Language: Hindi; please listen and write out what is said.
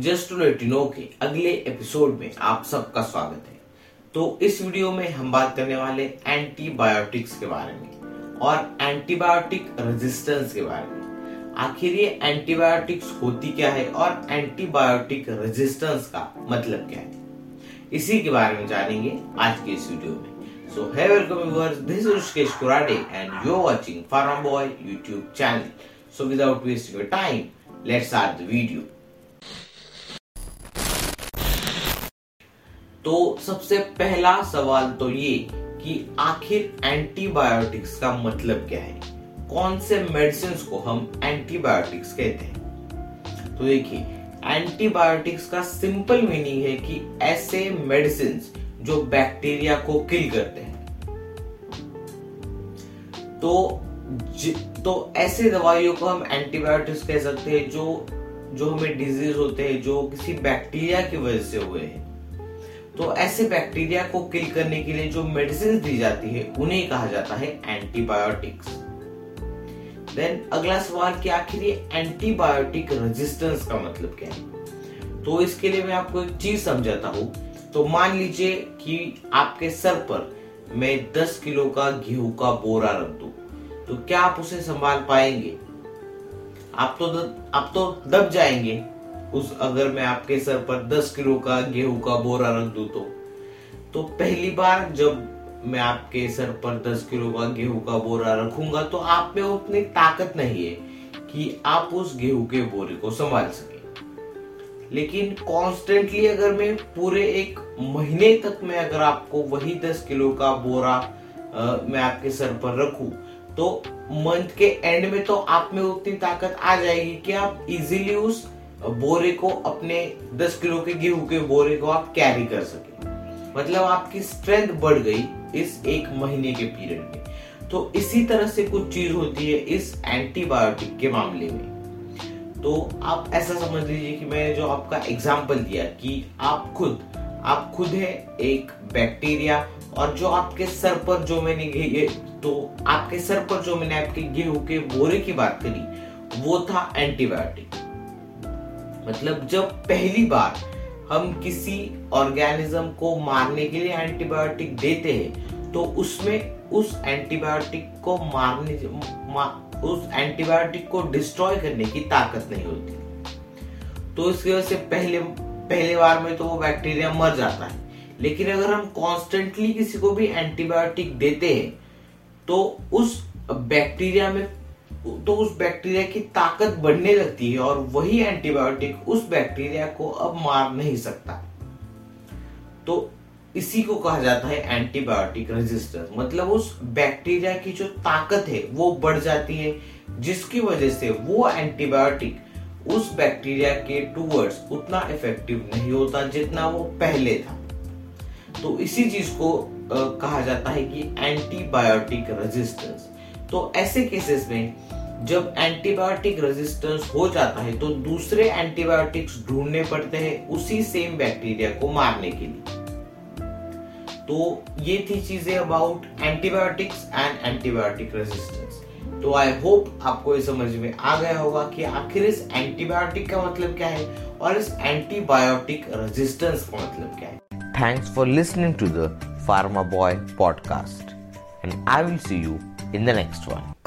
जस्ट यू नो के अगले एपिसोड में आप सबका स्वागत है। तो इस वीडियो में हम बात करने वाले एंटीबायोटिक्स के बारे में और एंटीबायोटिक रेजिस्टेंस के बारे में। आखिर ये एंटीबायोटिक्स होती क्या है और एंटीबायोटिक रेजिस्टेंस का मतलब क्या है? इसी के बारे में जानेंगे आज के इस वीडियो में। सो है Rishikesh Kurade and you're watching Pharma Boy YouTube channel. So without wasting your time, let's start the video. तो सबसे पहला सवाल तो ये कि आखिर एंटीबायोटिक्स का मतलब क्या है? कौन से मेडिसिन को हम एंटीबायोटिक्स कहते हैं? तो देखिए एंटीबायोटिक्स का सिंपल मीनिंग है कि ऐसे मेडिसिन जो बैक्टीरिया को किल करते हैं। तो ज, तो ऐसे दवाइयों को हम एंटीबायोटिक्स कह सकते हैं जो जो हमें डिज़ीज़ होते हैं जो किसी बैक्टीरिया की वजह से हुए हैं। तो ऐसे बैक्टीरिया को किल करने के लिए जो मेडिसिन दी जाती है उन्हें कहा जाता है एंटीबायोटिक्स। देन अगला सवाल कि आखिर ये एंटीबायोटिक रेजिस्टेंस का मतलब क्या है? तो इसके लिए मैं आपको एक चीज़ समझाता हूँ। तो मान लीजिए कि आपके सर पर मैं 10 किलो का गेहूँ का बोरा रख दू तो क्या आप उसे संभाल पाएँगे? आप तो द, आप तो दब जाएँगे। उस अगर मैं आपके सर पर 10 किलो का गेहूँ का बोरा रख दू तो। तो पहली बार जब मैं आपके सर पर 10 किलो का गेहूँ का बोरा रखूँगा तो आप में उतनी ताकत नहीं है कि आप उस गेहूँ के बोरे को संभाल सके। लेकिन कॉन्स्टेंटली अगर मैं पूरे एक महीने तक मैं अगर आपको वही दस किलो का बोरा आ, मैं आपके सर पर रखू तो मंथ के एंड में तो आप में उतनी ताकत आ जाएगी कि आप इजीली उस बोरे को अपने दस किलो के गेहूँ के बोरे को आप कैरी कर सके। मतलब आपकी स्ट्रेंथ बढ़ गई इस एक महीने के पीरियड में। तो इसी तरह से कुछ चीज़ होती है इस एंटीबायोटिक के मामले में। तो आप ऐसा समझ लीजिए कि मैंने जो आपका एग्ज़ाम्पल दिया कि आप खुद आप खुद है एक बैक्टीरिया और जो आपके सर पर जो मैंने ये तो आपके सर पर जो मैंने आपके गेहूँ के बोरे की बात करी, वो था एंटीबायोटिक मतलब जब पहली बार हम किसी ऑर्गेनिज्म को मारने के लिए एंटीबायोटिक देते हैं तो उसमें उस एंटीबायोटिक को मारने मा, उस एंटीबायोटिक को डिस्ट्रॉय करने की ताकत नहीं होती। तो इसकी वजह से पहले पहले बार में तो वो बैक्टीरिया मर जाता है। लेकिन अगर हम कॉन्स्टेंटली किसी को भी एंटीबायोटिक देते हैं तो उस बैक्टीरिया में तो उस बैक्टीरिया की ताकत बढ़ने लगती है और वही एंटीबायोटिक उस बैक्टीरिया को अब मार नहीं सकता। तो इसी को कहा जाता है एंटीबायोटिक रेजिस्टेंस मतलब उस बैक्टीरिया की जो ताकत है, वो बढ़ जाती है, जिसकी वजह से वो एंटीबायोटिक उस बैक्टीरिया के टूवर्ड्स उतना इफ़ेक्टिव नहीं होता जितना वो पहले था। तो इसी चीज़ को कहा जाता है कि एंटीबायोटिक रेजिस्टेंस तो ऐसे केसेस में जब एंटीबायोटिक रेजिस्टेंस हो जाता है तो दूसरे एंटीबायोटिक्स ढूँढने पड़ते हैं उसी सेम बैक्टीरिया को मारने के लिए। तो ये थी चीज़ें about antibiotics and antibiotic resistance तो आई होप आपको ये समझ में आ गया होगा कि आखिर इस एंटीबायोटिक का मतलब क्या है और इस एंटीबायोटिक रेजिस्टेंस का मतलब क्या है। Thanks for listening to the Pharma Boy podcast and I will see you in the next one.